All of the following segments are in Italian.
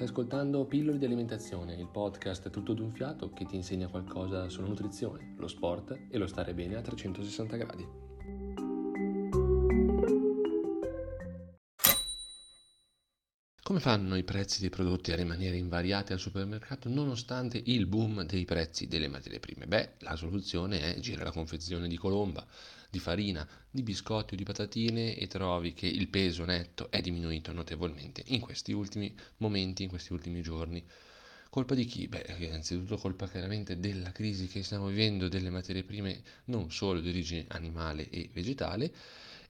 Stai ascoltando Pillole di alimentazione, il podcast tutto d'un fiato che ti insegna qualcosa sulla nutrizione, lo sport e lo stare bene a 360 gradi. Come fanno i prezzi dei prodotti a rimanere invariati al supermercato nonostante il boom dei prezzi delle materie prime? Beh, la soluzione è girare la confezione di colomba, di farina, di biscotti o di patatine e trovi che il peso netto è diminuito notevolmente in questi ultimi momenti, in questi ultimi giorni. Colpa di chi? Beh, innanzitutto colpa chiaramente della crisi che stiamo vivendo delle materie prime non solo di origine animale e vegetale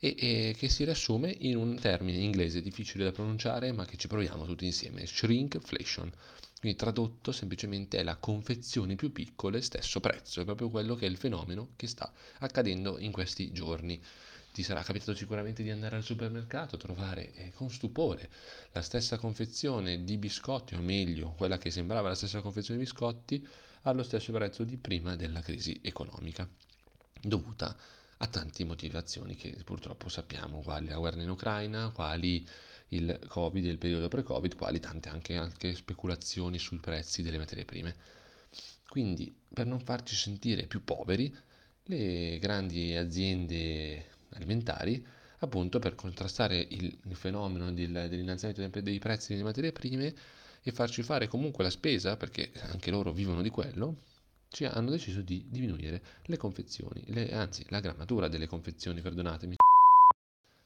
e, e, che si riassume in un termine inglese difficile da pronunciare ma che ci proviamo tutti insieme, shrinkflation. Quindi tradotto semplicemente è la confezione più piccole, stesso prezzo, è proprio quello che è il fenomeno che sta accadendo in questi giorni. Ti sarà capitato sicuramente di andare al supermercato, trovare eh, con stupore la stessa confezione di biscotti, o meglio, quella che sembrava la stessa confezione di biscotti, allo stesso prezzo di prima della crisi economica, dovuta a tante motivazioni che purtroppo sappiamo, quali la guerra in Ucraina, quali il Covid e il periodo pre-Covid, quali tante anche, anche speculazioni sui prezzi delle materie prime. Quindi, per non farci sentire più poveri, le grandi aziende alimentari, appunto per contrastare il, il fenomeno del, dell'innalzamento dei prezzi delle materie prime e farci fare comunque la spesa, perché anche loro vivono di quello, ci hanno deciso di diminuire le confezioni, le, anzi la grammatura delle confezioni, perdonatemi.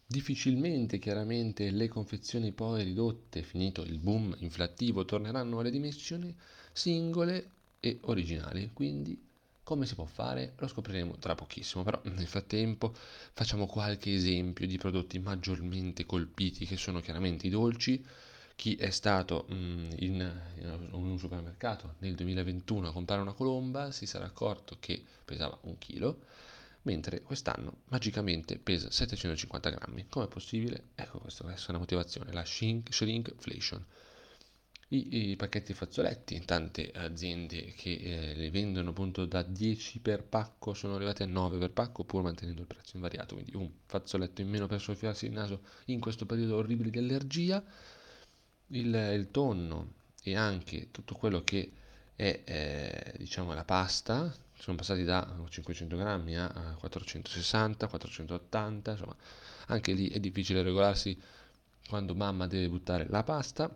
Difficilmente chiaramente le confezioni poi ridotte, finito il boom inflattivo, torneranno alle dimensioni singole e originali, quindi come si può fare? Lo scopriremo tra pochissimo, però nel frattempo facciamo qualche esempio di prodotti maggiormente colpiti che sono chiaramente i dolci. Chi è stato in, in un supermercato nel 2021 a comprare una colomba si sarà accorto che pesava un chilo mentre quest'anno magicamente pesa 750 grammi. Com'è possibile? Ecco questa è una motivazione, la shrinkflation. I, I, pacchetti fazzoletti, tante aziende che eh, li vendono appunto da 10 per pacco sono arrivate a 9 per pacco pur mantenendo il prezzo invariato, quindi un fazzoletto in meno per soffiarsi il naso in questo periodo orribile di allergia, il, il tonno e anche tutto quello che è eh, diciamo la pasta, sono passati da 500 grammi a 460, 480, insomma anche lì è difficile regolarsi quando mamma deve buttare la pasta.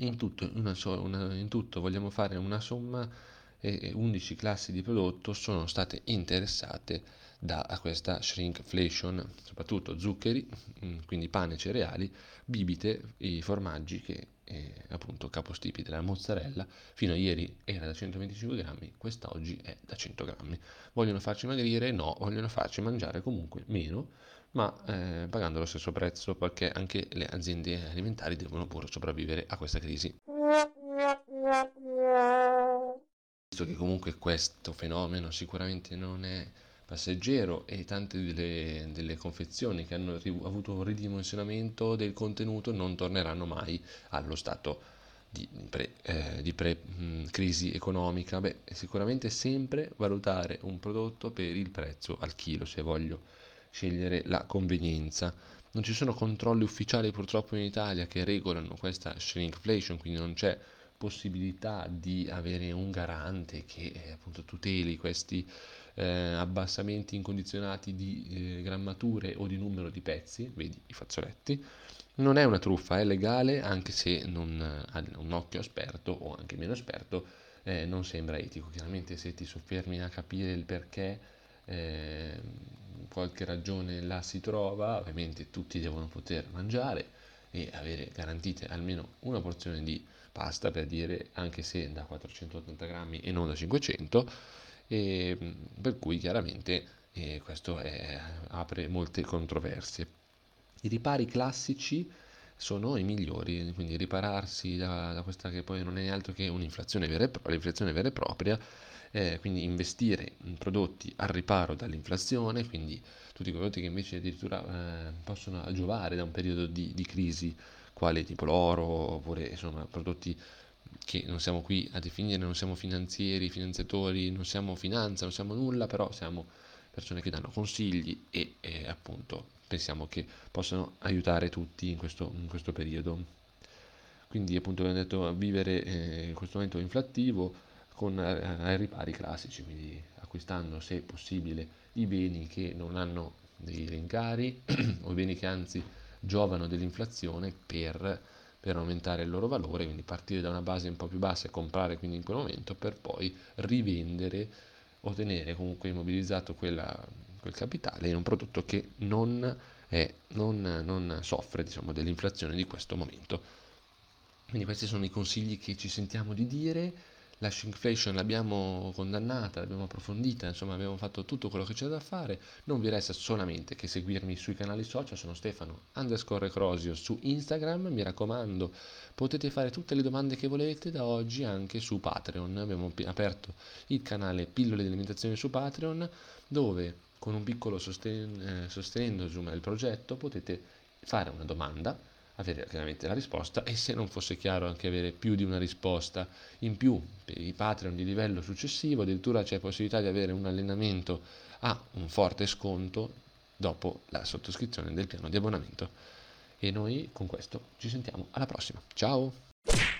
In tutto, una una, in tutto vogliamo fare una somma e 11 classi di prodotto sono state interessate da questa shrinkflation, soprattutto zuccheri, mm, quindi pane cereali, bibite, i formaggi che eh, appunto capostipi della mozzarella fino a ieri era da 125 grammi, quest'oggi è da 100 grammi. Vogliono farci magrire? No, vogliono farci mangiare comunque meno, ma eh, pagando lo stesso prezzo perché anche le aziende alimentari devono pure sopravvivere a questa crisi. Visto che comunque questo fenomeno sicuramente non è passeggero e tante delle, delle confezioni che hanno avuto un ridimensionamento del contenuto non torneranno mai allo stato di, pre, eh, di pre mh, crisi economica. Beh, sicuramente sempre valutare un prodotto per il prezzo al chilo se voglio scegliere la convenienza. Non ci sono controlli ufficiali purtroppo in Italia che regolano questa shrinkflation, quindi non c'è possibilità di avere un garante che eh, appunto tuteli questi eh, abbassamenti incondizionati di eh, grammature o di numero di pezzi, vedi i fazzoletti, non è una truffa, è legale anche se non, a un occhio esperto o anche meno esperto eh, non sembra etico. Chiaramente se ti soffermi a capire il perché eh, qualche ragione la si trova, ovviamente tutti devono poter mangiare e avere garantite almeno una porzione di pasta per dire anche se da 480 grammi e non da 500 e per cui chiaramente eh, questo è, apre molte controversie. I ripari classici sono i migliori, quindi ripararsi da, da, questa che poi non è altro che un'inflazione vera e l'inflazione vera e propria, eh, quindi investire in prodotti al riparo dall'inflazione, quindi tutti i prodotti che invece addirittura eh, possono giovare da un periodo di, di crisi, quali tipo l'oro, oppure insomma prodotti che non siamo qui a definire, non siamo finanzieri, finanziatori, non siamo finanza, non siamo nulla, però siamo persone che danno consigli e, e appunto pensiamo che possano aiutare tutti in questo, in questo periodo. quindi appunto abbiamo detto vivere eh, questo momento inflattivo con eh, ai ripari classici, quindi acquistando se possibile i beni che non hanno dei rincari o i beni che anzi giovano dell'inflazione per, per, aumentare il loro valore, quindi partire da una base un po' più bassa e comprare quindi in quel momento per poi rivendere o tenere comunque immobilizzato quella, quel capitale in un prodotto che non, è, non, non soffre diciamo, dell'inflazione di questo momento. Quindi questi sono i consigli che ci sentiamo di dire la shrinkflation l'abbiamo condannata, l'abbiamo approfondita, insomma abbiamo fatto tutto quello che c'è da fare, non vi resta solamente che seguirmi sui canali social, sono Stefano underscore Crosio su Instagram, mi raccomando potete fare tutte le domande che volete da oggi anche su Patreon, abbiamo aperto il canale Pillole di alimentazione su Patreon dove con un piccolo sosten- eh, sostenendo insomma, il progetto potete fare una domanda avere chiaramente la risposta e se non fosse chiaro anche avere più di una risposta in più per i Patreon di livello successivo, addirittura c'è possibilità di avere un allenamento a un forte sconto dopo la sottoscrizione del piano di abbonamento. E noi con questo ci sentiamo alla prossima. Ciao!